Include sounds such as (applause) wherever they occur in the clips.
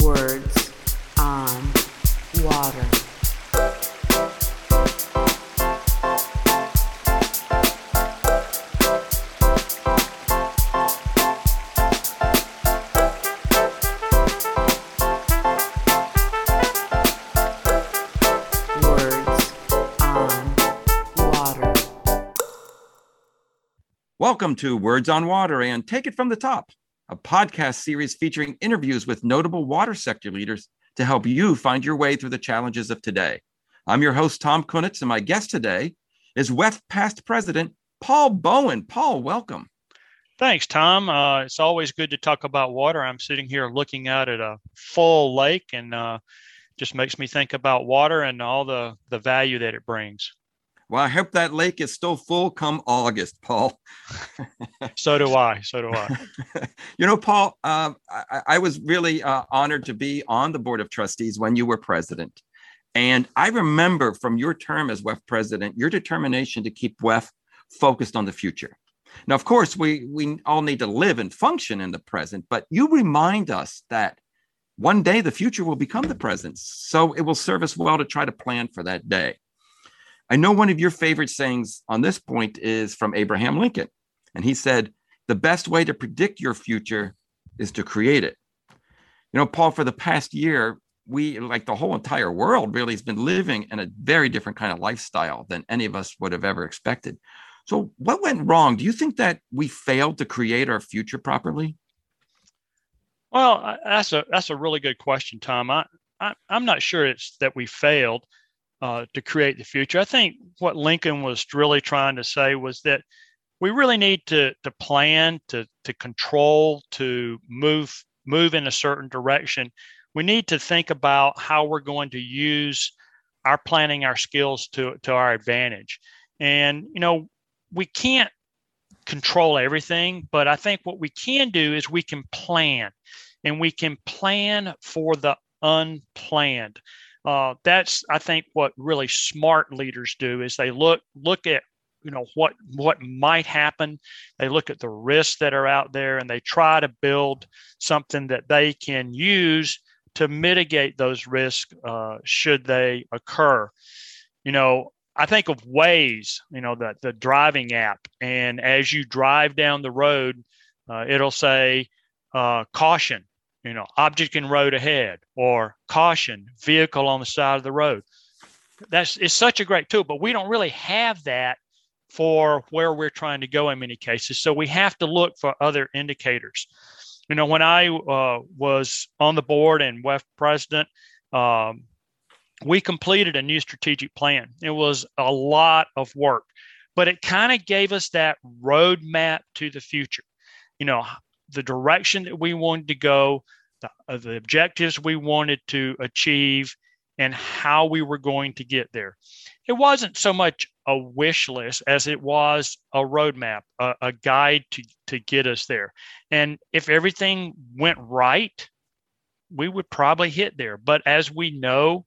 Words on Water. Words on Water. Welcome to Words on Water and Take It from the Top, a podcast series featuring interviews with notable water sector leaders to help you find your way through the challenges of today. I'm your host, Tom Kunetz, and my guest today is WEF past president Paul Bowen. Paul, welcome. Thanks, Tom. Uh, it's always good to talk about water. I'm sitting here looking out at a full lake and uh, just makes me think about water and all the, the value that it brings. Well, I hope that lake is still full come August, Paul. (laughs) So do I. So do I. (laughs) you know, Paul, um, I, I was really uh, honored to be on the board of trustees when you were president. And I remember from your term as WEF president, your determination to keep WEF focused on the future. Now, of course, we, we all need to live and function in the present, but you remind us that one day the future will become the present. So it will serve us well to try to plan for that day. I know one of your favorite sayings on this point is from Abraham Lincoln. And he said, The best way to predict your future is to create it. You know, Paul, for the past year, we, like the whole entire world, really has been living in a very different kind of lifestyle than any of us would have ever expected. So, what went wrong? Do you think that we failed to create our future properly? Well, that's a that's a really good question, Tom. I, I I'm not sure it's that we failed uh, to create the future. I think what Lincoln was really trying to say was that we really need to to plan, to to control, to move move in a certain direction. We need to think about how we're going to use our planning, our skills to to our advantage. And you know, we can't control everything, but I think what we can do is we can plan and we can plan for the unplanned. Uh, that's I think what really smart leaders do is they look look at you know what what might happen. They look at the risks that are out there and they try to build something that they can use to mitigate those risks uh, should they occur. You know, I think of Waze, you know, the the driving app, and as you drive down the road, uh, it'll say uh, caution, you know, object in road ahead, or caution, vehicle on the side of the road. That's it's such a great tool, but we don't really have that for where we're trying to go in many cases. So we have to look for other indicators. You know, when I uh, was on the board and WEF president, um, we completed a new strategic plan. It was a lot of work, but it kind of gave us that roadmap to the future. You know, the direction that we wanted to go, the, uh, the objectives we wanted to achieve, and how we were going to get there. It wasn't so much a wish list as it was a roadmap, a, a guide to, to get us there. And if everything went right, we would probably hit there. But as we know,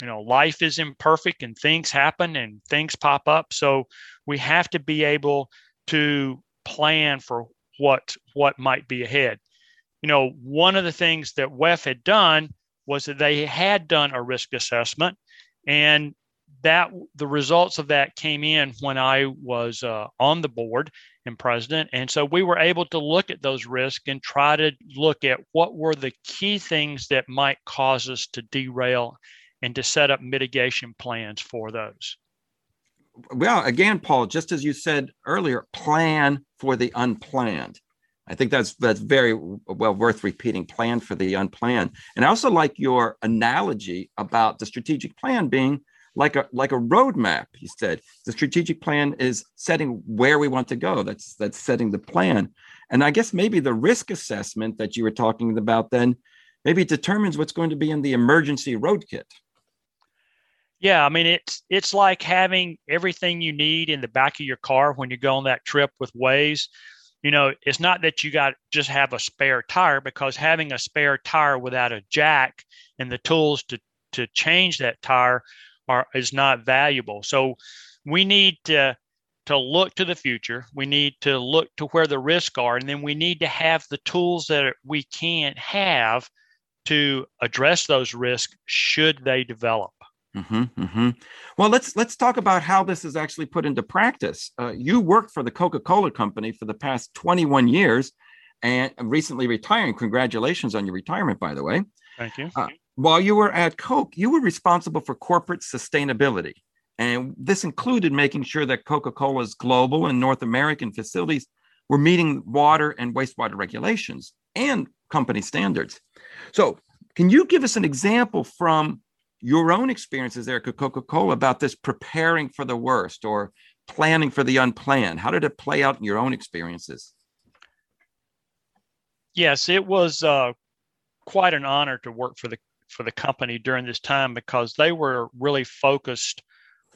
you know life is imperfect and things happen and things pop up so we have to be able to plan for what what might be ahead you know one of the things that wef had done was that they had done a risk assessment and that the results of that came in when i was uh, on the board and president and so we were able to look at those risks and try to look at what were the key things that might cause us to derail and to set up mitigation plans for those. Well, again, Paul, just as you said earlier, plan for the unplanned. I think that's that's very well worth repeating. Plan for the unplanned, and I also like your analogy about the strategic plan being like a like a roadmap. You said the strategic plan is setting where we want to go. That's that's setting the plan, and I guess maybe the risk assessment that you were talking about then maybe determines what's going to be in the emergency road kit. Yeah, I mean it's it's like having everything you need in the back of your car when you go on that trip with Waze. You know, it's not that you got just have a spare tire because having a spare tire without a jack and the tools to to change that tire are is not valuable. So we need to to look to the future. We need to look to where the risks are, and then we need to have the tools that we can't have to address those risks should they develop. Mm-hmm, mm-hmm. Well, let's let's talk about how this is actually put into practice. Uh, you worked for the Coca-Cola Company for the past 21 years, and recently retiring. Congratulations on your retirement, by the way. Thank you. Uh, while you were at Coke, you were responsible for corporate sustainability, and this included making sure that Coca-Cola's global and North American facilities were meeting water and wastewater regulations and company standards. So, can you give us an example from your own experiences there at Coca Cola about this preparing for the worst or planning for the unplanned? How did it play out in your own experiences? Yes, it was uh, quite an honor to work for the for the company during this time because they were really focused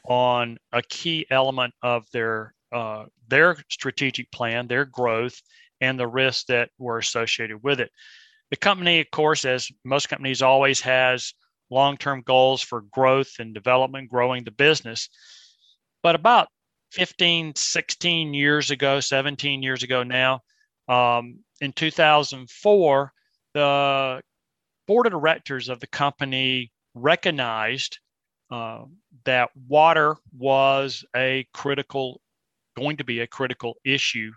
on a key element of their uh, their strategic plan, their growth, and the risks that were associated with it. The company, of course, as most companies, always has long term goals for growth and development, growing the business. But about 15, 16 years ago, 17 years ago now, um, in 2004, the board of directors of the company recognized uh, that water was a critical, going to be a critical issue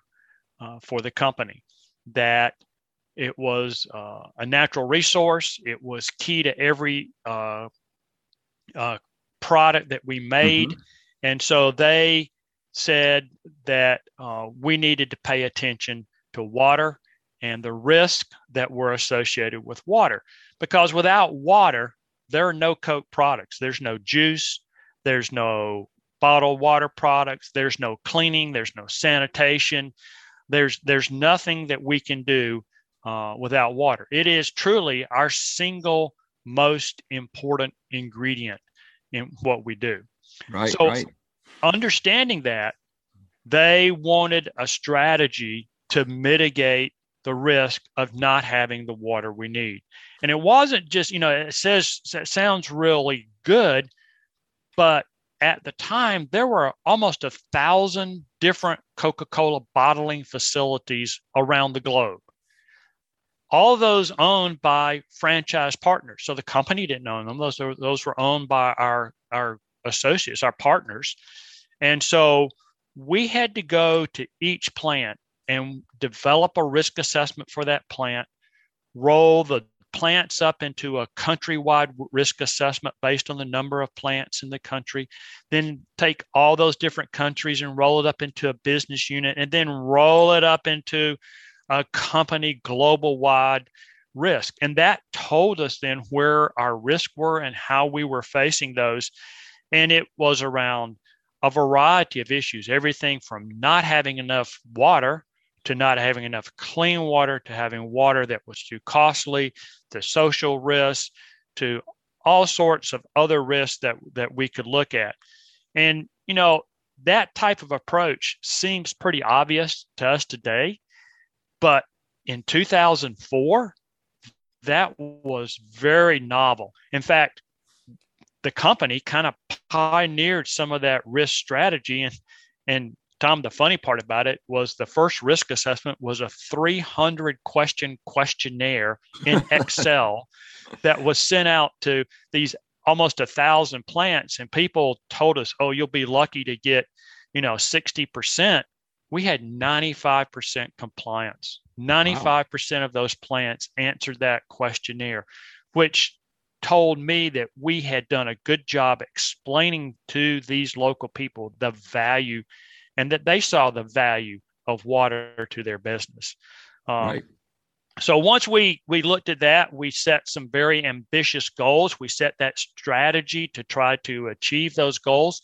uh, for the company. That it was uh, a natural resource. It was key to every uh, uh, product that we made. Mm-hmm. And so they said that uh, we needed to pay attention to water and the risk that were associated with water. Because without water, there are no Coke products. There's no juice. There's no bottled water products. There's no cleaning. There's no sanitation. There's there's nothing that we can do uh, without water. It is truly our single most important ingredient in what we do. Right. So, right. understanding that, they wanted a strategy to mitigate the risk of not having the water we need. And it wasn't just, you know, it says it sounds really good, but at the time there were almost a thousand different Coca-Cola bottling facilities around the globe all those owned by franchise partners. So the company didn't own them; those are, those were owned by our our associates, our partners, and so we had to go to each plant and develop a risk assessment for that plant, roll the plants up into a countrywide risk assessment based on the number of plants in the country, then take all those different countries and roll it up into a business unit, and then roll it up into a company global wide risk. And that told us then where our risks were and how we were facing those. And it was around a variety of issues, everything from not having enough water to not having enough clean water to having water that was too costly, to social risks, to all sorts of other risks that, that we could look at. And, you know, that type of approach seems pretty obvious to us today. But in 2004, that was very novel. In fact, the company kind of pioneered some of that risk strategy. And, and Tom, the funny part about it was the first risk assessment was a 300 question questionnaire in (laughs) Excel that was sent out to these almost a thousand plants. And people told us, oh, you'll be lucky to get, you know, 60% we had 95% compliance. 95% wow. of those plants answered that questionnaire, which told me that we had done a good job explaining to these local people the value and that they saw the value of water to their business. Um, right. So once we we looked at that, we set some very ambitious goals. We set that strategy to try to achieve those goals.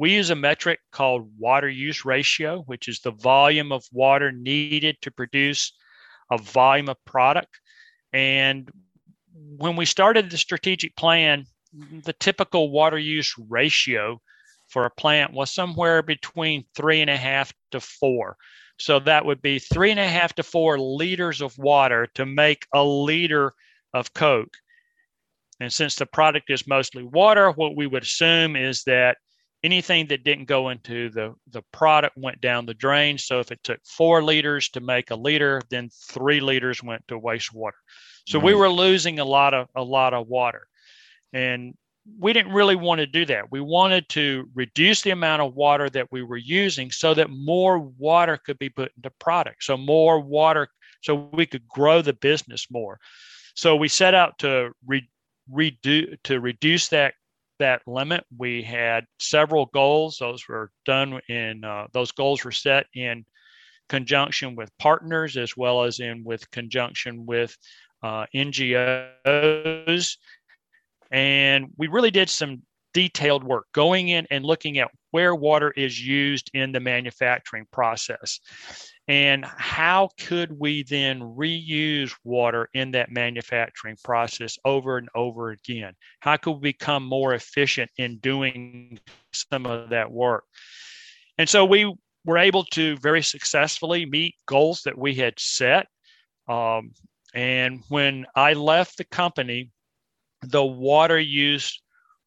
We use a metric called water use ratio, which is the volume of water needed to produce a volume of product. And when we started the strategic plan, the typical water use ratio for a plant was somewhere between three and a half to four. So that would be three and a half to four liters of water to make a liter of Coke. And since the product is mostly water, what we would assume is that anything that didn't go into the, the product went down the drain. So if it took four liters to make a liter, then three liters went to wastewater. So we were losing a lot of a lot of water. And we didn't really want to do that. We wanted to reduce the amount of water that we were using so that more water could be put into product. So more water so we could grow the business more. So we set out to re, redo to reduce that that limit. We had several goals. Those were done in uh, those goals were set in conjunction with partners as well as in with conjunction with uh, NGOs. And we really did some detailed work going in and looking at where water is used in the manufacturing process and how could we then reuse water in that manufacturing process over and over again? How could we become more efficient in doing some of that work? And so we were able to very successfully meet goals that we had set. Um, and when i left the company the water use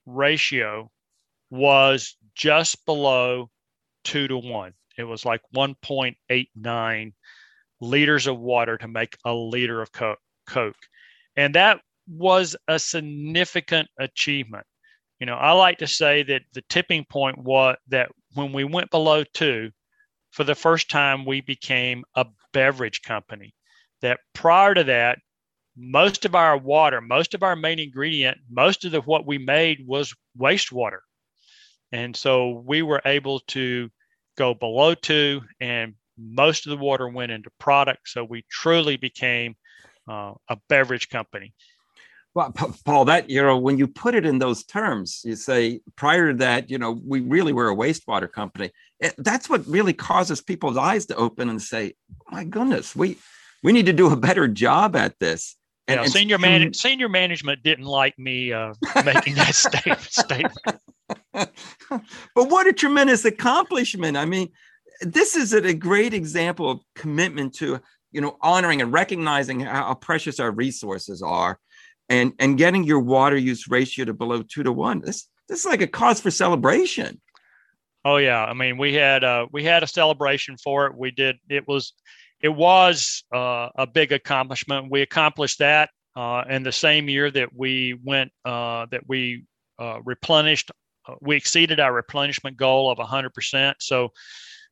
ratio was just below two to one it was like 1.89 liters of water to make a liter of Coke. And that was a significant achievement. You know, I like to say that the tipping point was that when we went below two, for the first time, we became a beverage company. That prior to that, most of our water, most of our main ingredient, most of the what we made was wastewater. And so we were able to go below two, and most of the water went into product. So we truly became uh, a beverage company. Well, Paul, that, you know, when you put it in those terms, you say prior to that, you know, we really were a wastewater company. It, that's what really causes people's eyes to open and say, my goodness, we, we need to do a better job at this. And, yeah, senior man, senior management didn't like me uh, making that (laughs) statement. But what a tremendous accomplishment. I mean, this is a great example of commitment to, you know, honoring and recognizing how precious our resources are and, and getting your water use ratio to below two to one. This, this is like a cause for celebration. Oh yeah. I mean, we had, uh, we had a celebration for it. We did, it was, it was uh, a big accomplishment. We accomplished that uh, in the same year that we went, uh, that we uh, replenished we exceeded our replenishment goal of 100%. So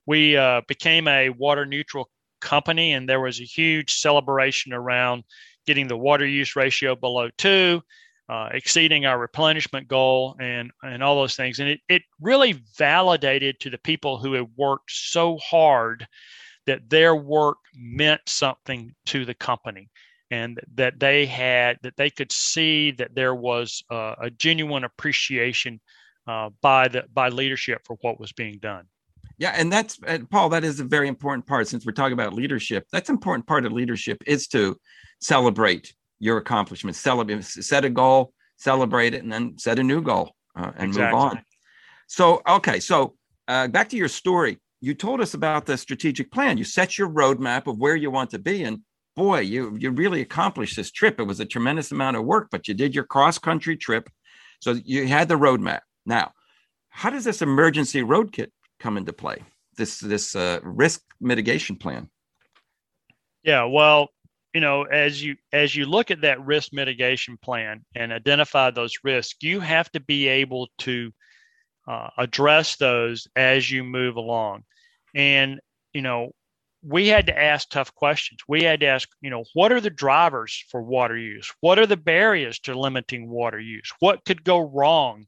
we uh, became a water neutral company, and there was a huge celebration around getting the water use ratio below two, uh, exceeding our replenishment goal, and and all those things. And it it really validated to the people who had worked so hard that their work meant something to the company and that they had that they could see that there was uh, a genuine appreciation uh, by the by leadership for what was being done. Yeah, and that's and Paul. That is a very important part. Since we're talking about leadership, that's an important part of leadership is to celebrate your accomplishments. Celebrate, set a goal, celebrate it, and then set a new goal uh, and exactly. move on. So, okay, so uh, back to your story. You told us about the strategic plan. You set your roadmap of where you want to be, and boy, you you really accomplished this trip. It was a tremendous amount of work, but you did your cross country trip. So you had the roadmap. Now, how does this emergency road kit come into play? This this uh, risk mitigation plan. Yeah, well, you know, as you as you look at that risk mitigation plan and identify those risks, you have to be able to uh, address those as you move along. And you know, we had to ask tough questions. We had to ask, you know, what are the drivers for water use? What are the barriers to limiting water use? What could go wrong?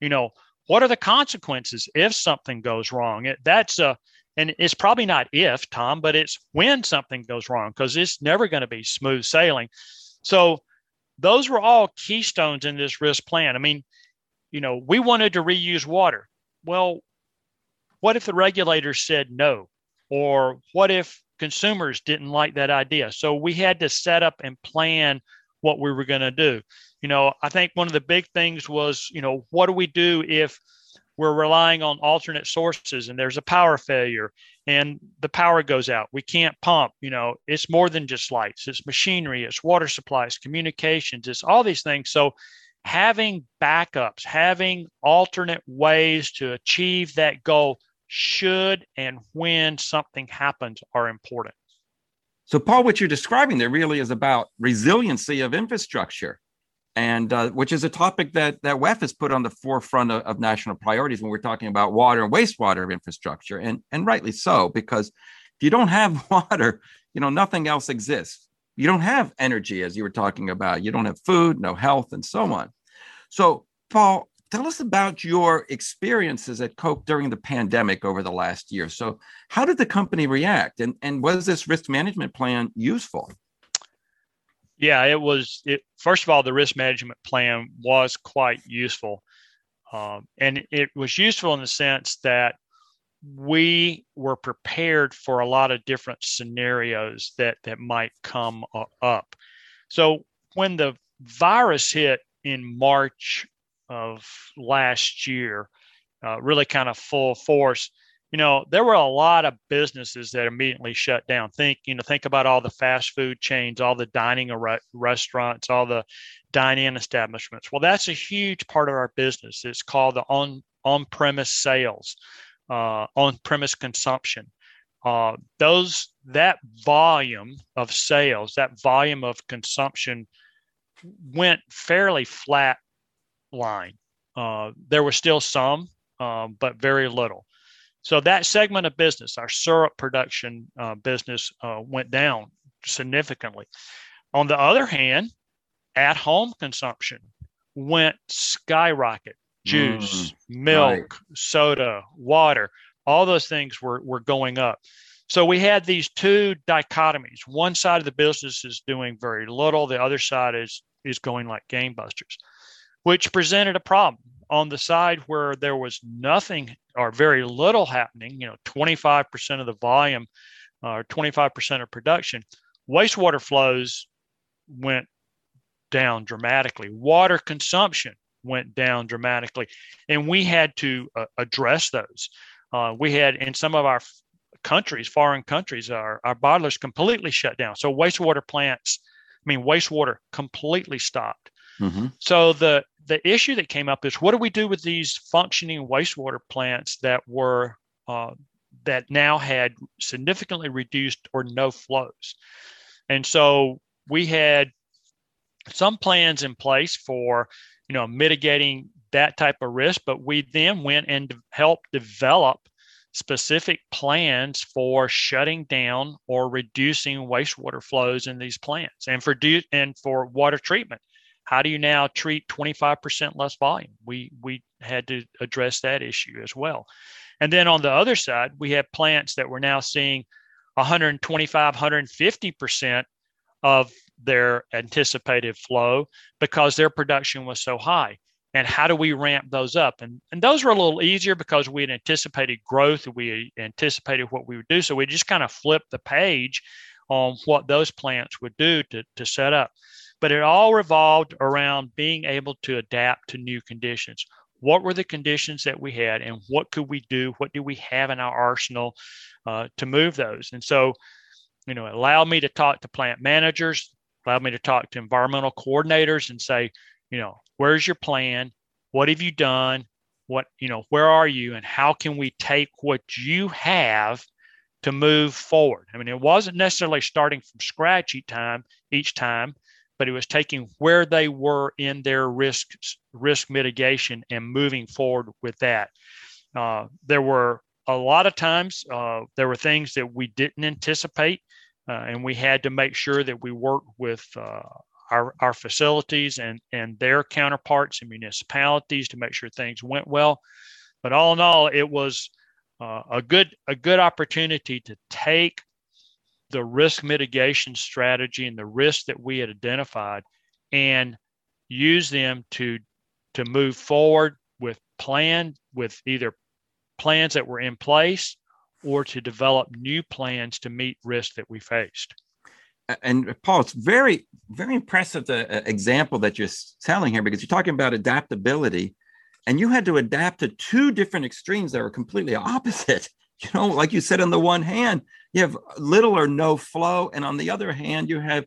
You know, what are the consequences if something goes wrong? It, that's a, and it's probably not if, Tom, but it's when something goes wrong because it's never going to be smooth sailing. So those were all keystones in this risk plan. I mean, you know, we wanted to reuse water. Well, what if the regulators said no? Or what if consumers didn't like that idea? So we had to set up and plan what we were going to do you know, I think one of the big things was, you know, what do we do if we're relying on alternate sources and there's a power failure and the power goes out? We can't pump, you know, it's more than just lights, it's machinery, it's water supplies, communications, it's all these things. So having backups, having alternate ways to achieve that goal should and when something happens are important. So, Paul, what you're describing there really is about resiliency of infrastructure, and uh, which is a topic that that WEF has put on the forefront of, of, national priorities when we're talking about water and wastewater infrastructure, and and rightly so, because if you don't have (laughs) water, you know nothing else exists. You don't have energy, as you were talking about. You don't have food, no health, and so on. So, Paul, tell us about your experiences at Coke during the pandemic over the last year. So, how did the company react, and and was this risk management plan useful? Yeah, it was. It, first of all, the risk management plan was quite useful, um, and it was useful in the sense that we were prepared for a lot of different scenarios that that might come up. So when the virus hit in March of last year, uh, really kind of full force, you know, there were a lot of businesses that immediately shut down. Think, you know, think about all the fast food chains, all the dining re- restaurants, all the dine-in establishments. Well, that's a huge part of our business. It's called the on on-premise sales, uh, on-premise consumption. Uh, those that volume of sales, that volume of consumption, went fairly flat line. Uh, there was still some, um, but very little. So that segment of business, our syrup production uh, business, uh, went down significantly. On the other hand, at home consumption went skyrocket. Juice, mm, milk, right. soda, water, all those things were, were going up. So we had these two dichotomies. One side of the business is doing very little, the other side is is going like gangbusters, which presented a problem. On the side where there was nothing or very little happening, you know, 25% of the volume or 25% of production, wastewater flows went down dramatically. Water consumption went down dramatically. And we had to uh, address those. Uh, we had in some of our countries, foreign countries, our, our bottlers completely shut down. So wastewater plants I mean, wastewater completely stopped. Mm-hmm. So the the issue that came up is what do we do with these functioning wastewater plants that were uh, that now had significantly reduced or no flows, and so we had some plans in place for you know mitigating that type of risk, but we then went and helped develop specific plans for shutting down or reducing wastewater flows in these plants and for do, and for water treatment how do you now treat 25% less volume? We we had to address that issue as well. And then on the other side we have plants that we're now seeing 125 150% of their anticipated flow because their production was so high. And how do we ramp those up? And and those were a little easier because we had anticipated growth we anticipated what we would do. So we just kind of flipped the page on what those plants would do to, to set up but it all revolved around being able to adapt to new conditions. What were the conditions that we had and what could we do? What do we have in our arsenal uh, to move those? And so you know it allowed me to talk to plant managers allowed me to talk to environmental coordinators and say you know where's your plan? What have you done? What you know where are you and how can we take what you have to move forward? I mean it wasn't necessarily starting from scratch each time each time but it was taking where they were in their risk risk mitigation and moving forward with that uh, there were a lot of times uh, there were things that we didn't anticipate uh, and we had to make sure that we worked with uh, our, our facilities and, and their counterparts and municipalities to make sure things went well. But all in all, it was uh, a good a good opportunity to take the risk mitigation strategy and the risks that we had identified and use them to to move forward with plan with either plans that were in place or to develop new plans to meet risks that we faced and Paul, it's very, very impressive the uh, example that you're telling here because you're talking about adaptability, and you had to adapt to two different extremes that were completely opposite. (laughs) (laughs) You know, like you said, on the one hand, you have little or no flow, and on the other hand, you have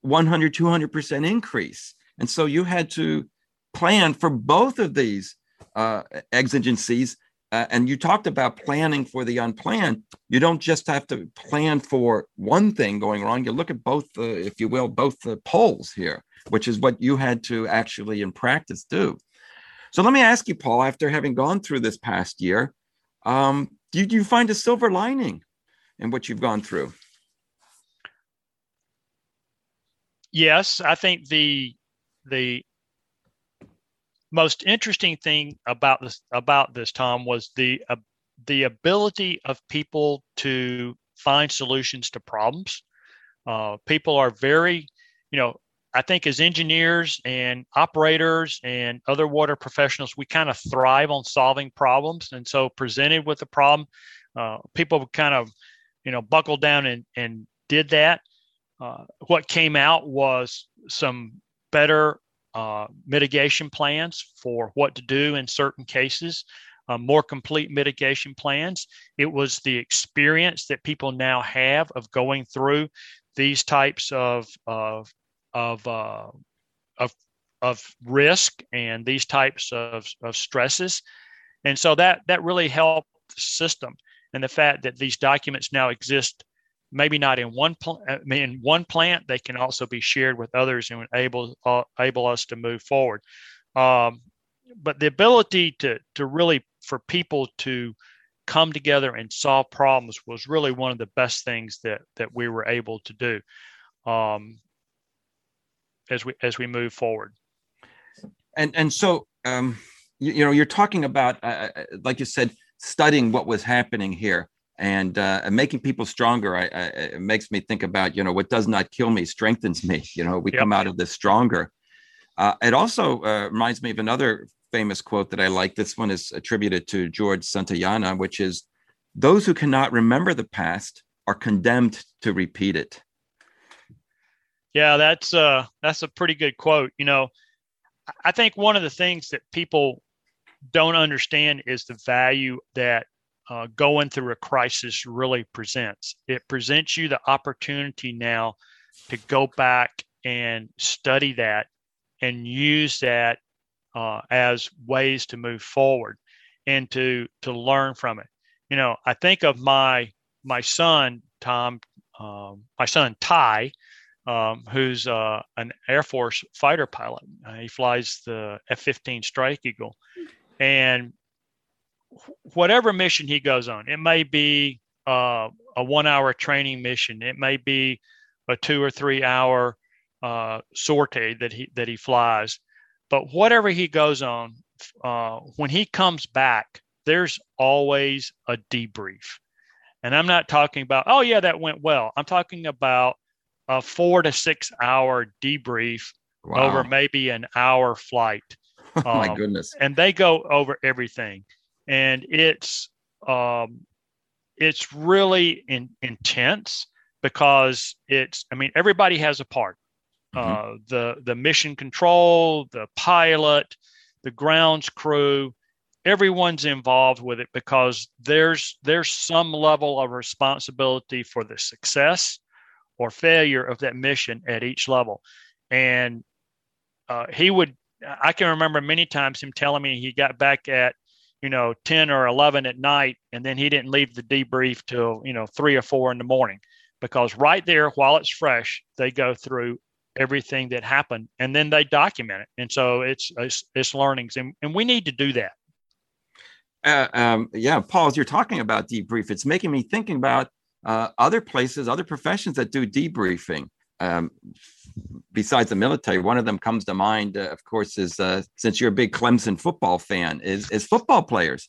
100, 200% increase. And so you had to plan for both of these uh, exigencies uh, and you talked about planning for the unplanned. You don't just have to plan for one thing going wrong. You look at both, the, if you will, both the poles here, which is what you had to actually in practice do. So let me ask you, Paul, after having gone through this past year, um, do you find a silver lining in what you've gone through? Yes, I think the the most interesting thing about this about this Tom was the uh, the ability of people to find solutions to problems. Uh, people are very, you know, I think as engineers and operators and other water professionals, we kind of thrive on solving problems. And so, presented with a problem, uh, people kind of, you know, buckled down and, and did that. Uh, what came out was some better uh, mitigation plans for what to do in certain cases, uh, more complete mitigation plans. It was the experience that people now have of going through these types of of of uh, of, of risk and these types of, of stresses, and so that that really helped the system. And the fact that these documents now exist maybe not in one pl- uh, in one plant they can also be shared with others and enable uh, able us to move forward um, but the ability to to really for people to come together and solve problems was really one of the best things that that we were able to do um, as we as we move forward. And and so um, you, you know you're talking about uh, uh like you said studying what was happening here and uh, making people stronger. I, I, it makes me think about you know what does not kill me strengthens me. (laughs) You know we yep. come out of this stronger. Uh, it also uh, reminds me of another famous quote that i like. This one is attributed to george santayana which is those who cannot remember the past are condemned to repeat it yeah that's uh that's a pretty good quote you know i think one of the things that people don't understand is the value that uh, going through a crisis really presents. It presents you the opportunity now to go back and study that and use that uh, as ways to move forward and to to learn from it. You know, I think of my my son Tom, um, my son Ty, um, who's uh, an Air Force fighter pilot. Uh, he flies the F-15 Strike Eagle, and whatever mission he goes on, it may be uh, a one hour training mission, it may be a two or three hour uh, sortie that he that he flies, but whatever he goes on, uh, when he comes back, there's always a debrief, and I'm not talking about oh yeah that went well. I'm talking about a four to six hour debrief wow. over maybe an hour flight. (laughs) Oh my um, goodness! And they go over everything and it's um, it's really in, intense because it's i mean everybody has a part mm-hmm. uh, the the mission control the pilot the grounds crew everyone's involved with it because there's there's some level of responsibility for the success or failure of that mission at each level. And uh, he would i can remember many times him telling me he got back at you know 10 or 11 at night and then he didn't leave the debrief till you know 3 or 4 in the morning. Because right there while it's fresh they go through everything that happened and then they document it. And so it's it's, it's learnings and, and we need to do that. Uh, um, yeah paul as you're talking about debrief it's making me thinking about uh, other places other professions that do debriefing um, besides the military, one of them comes to mind, uh, of course, is uh, since you're a big Clemson football fan, is is football players.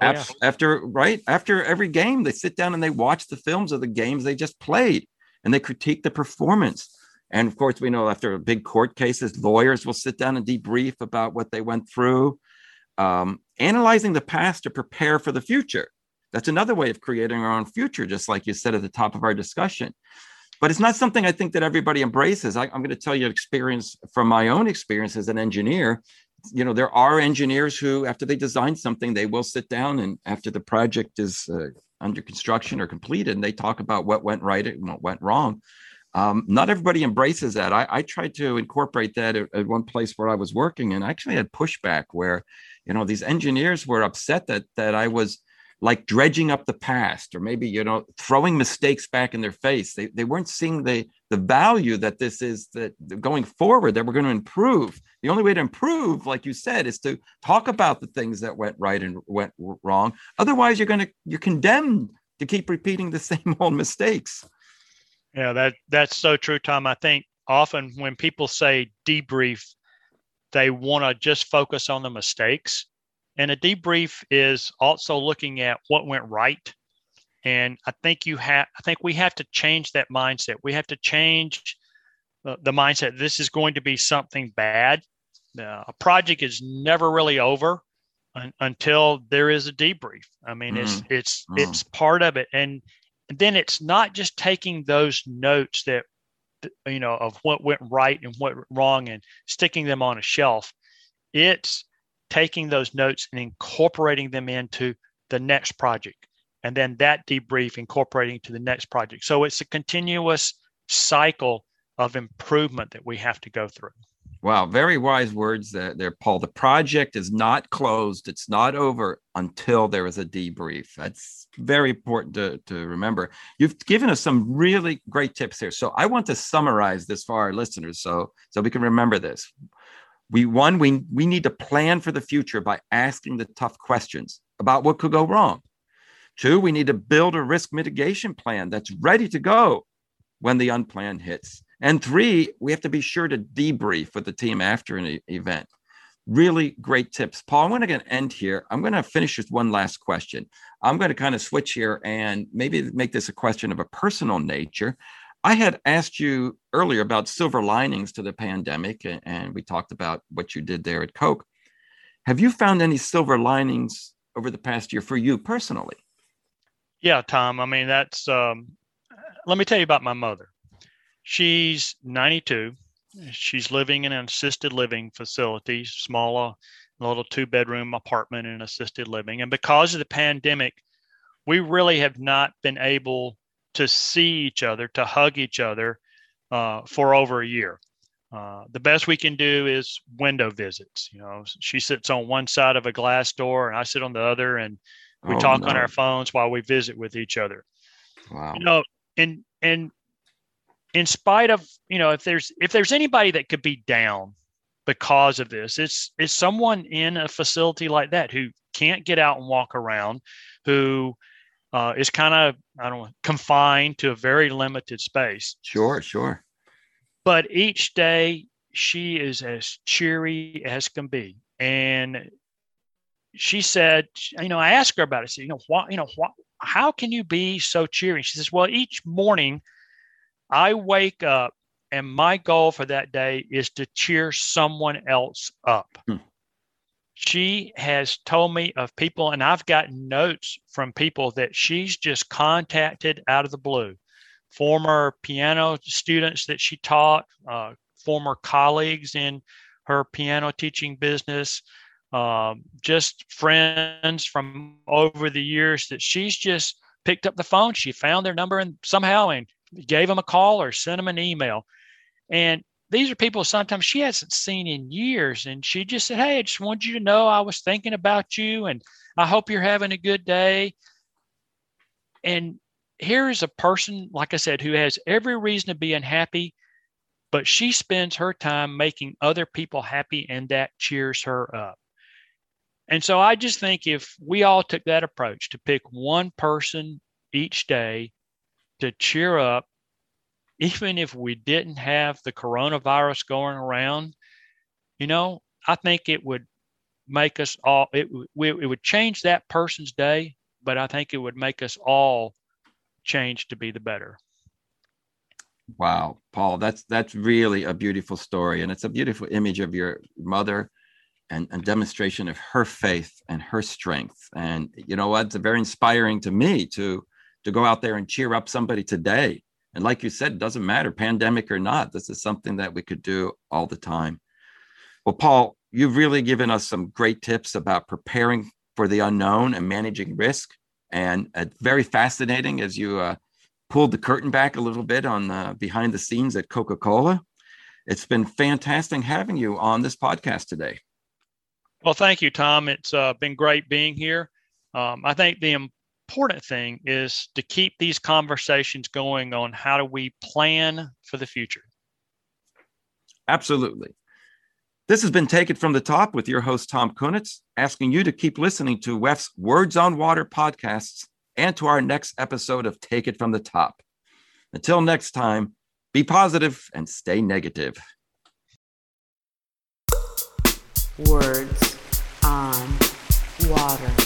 Oh, yeah. After right after every game, they sit down and they watch the films of the games they just played, and they critique the performance. And of course, we know after big court cases, lawyers will sit down and debrief about what they went through, um, analyzing the past to prepare for the future. That's another way of creating our own future, just like you said at the top of our discussion but it's not something I think that everybody embraces. I, am going to tell you experience from my own experience as an engineer. You know, there are engineers who, after they design something, they will sit down and after the project is uh, under construction or completed, and they talk about what went right and what went wrong. Um, not everybody embraces that. I, I tried to incorporate that at, at, one place where I was working, and I actually had pushback where, you know, these engineers were upset that that I was like dredging up the past, or maybe you know, throwing mistakes back in their face. They they weren't seeing the the value that this is that going forward that we're going to improve. The only way to improve, like you said, is to talk about the things that went right and went wrong. Otherwise, you're going to you're condemned to keep repeating the (laughs) same old mistakes. Yeah, that that's so true, Tom. I think often when people say debrief, they want to just focus on the mistakes. And a debrief is also looking at what went right. And I think you have I think we have to change that mindset. We have to change the, the mindset this is going to be something bad. Uh, a project is never really over un, until there is a debrief. I mean, mm. it's it's mm. it's part of it. And and then it's not just taking those notes that, you know, of what went right and what went wrong and sticking them on a shelf. It's taking those notes and incorporating them into the next project. And then that debrief incorporating to the next project. So it's a continuous cycle of improvement that we have to go through. Wow, very wise words there, there, Paul. The project is not closed, it's not over until there is a debrief. That's very important to, to remember. You've given us some really great tips here. So I want to summarize this for our listeners so so we can remember this. We one, we we need to plan for the future by asking the tough questions about what could go wrong. Two, we need to build a risk mitigation plan that's ready to go when the unplanned hits. And three, we have to be sure to debrief with the team after an e- event. Really great tips. Paul, I'm going to end here. I'm going to finish with one last question. I'm going to kind of switch here and maybe make this a question of a personal nature. I had asked you earlier about silver linings to the pandemic, and we talked about what you did there at Coke. Have you found any silver linings over the past year for you personally? Yeah, Tom. I mean, that's, um, let me tell you about my mother. She's 92. She's living in an assisted living facility, smaller, little two bedroom apartment in assisted living. And because of the pandemic, we really have not been able to see each other, to hug each other uh, for over a year. Uh, the best we can do is window visits. You know, she sits on one side of a glass door and I sit on the other, and we oh, talk no. on our phones while we visit with each other. Wow. You know, and and in spite of you know if there's if there's anybody that could be down because of this it's it's someone in a facility like that who can't get out and walk around who uh, is kind of i don't know confined to a very limited space. Sure sure. But each day she is as cheery as can be. And she said you know i asked her about it. I said, you know what you know what how can you be so cheery? She says well each morning I wake up and my goal for that day is to cheer someone else up. Hmm. She has told me of people, and I've gotten notes from people that she's just contacted out of the blue. Former piano students that she taught, uh, former colleagues in her piano teaching business, um, just friends from over the years that she's just picked up the phone. She found their number and somehow and gave them a call or sent them an email. And these are people sometimes she hasn't seen in years. And she just said, Hey, I just wanted you to know I was thinking about you and I hope you're having a good day. And here is a person, like I said, who has every reason to be unhappy, but she spends her time making other people happy and that cheers her up. And so I just think if we all took that approach to pick one person each day to cheer up, even if we didn't have the coronavirus going around, you know, I think it would make us all, it, it would change that person's day, but I think it would make us all change to be the better. Wow, Paul, that's that's really a beautiful story, and it's a beautiful image of your mother, and, and demonstration of her faith and her strength. And you know what? It's very inspiring to me to to go out there and cheer up somebody today. And like you said, it doesn't matter, pandemic or not. This is something that we could do all the time. Well, Paul, you've really given us some great tips about preparing for the unknown and managing risk. And uh, very fascinating as you uh, pulled the curtain back a little bit on the behind the scenes at Coca Cola. It's been fantastic having you on this podcast today. Well, thank you, Tom. It's uh, been great being here. Um, I think the important thing is to keep these conversations going on how do we plan for the future. Absolutely. This has been Take It From the Top with your host, Tom Kunetz, asking you to keep listening to WEF's Words on Water podcasts and to our next episode of Take It From the Top. Until next time, be positive and stay negative. Words on water.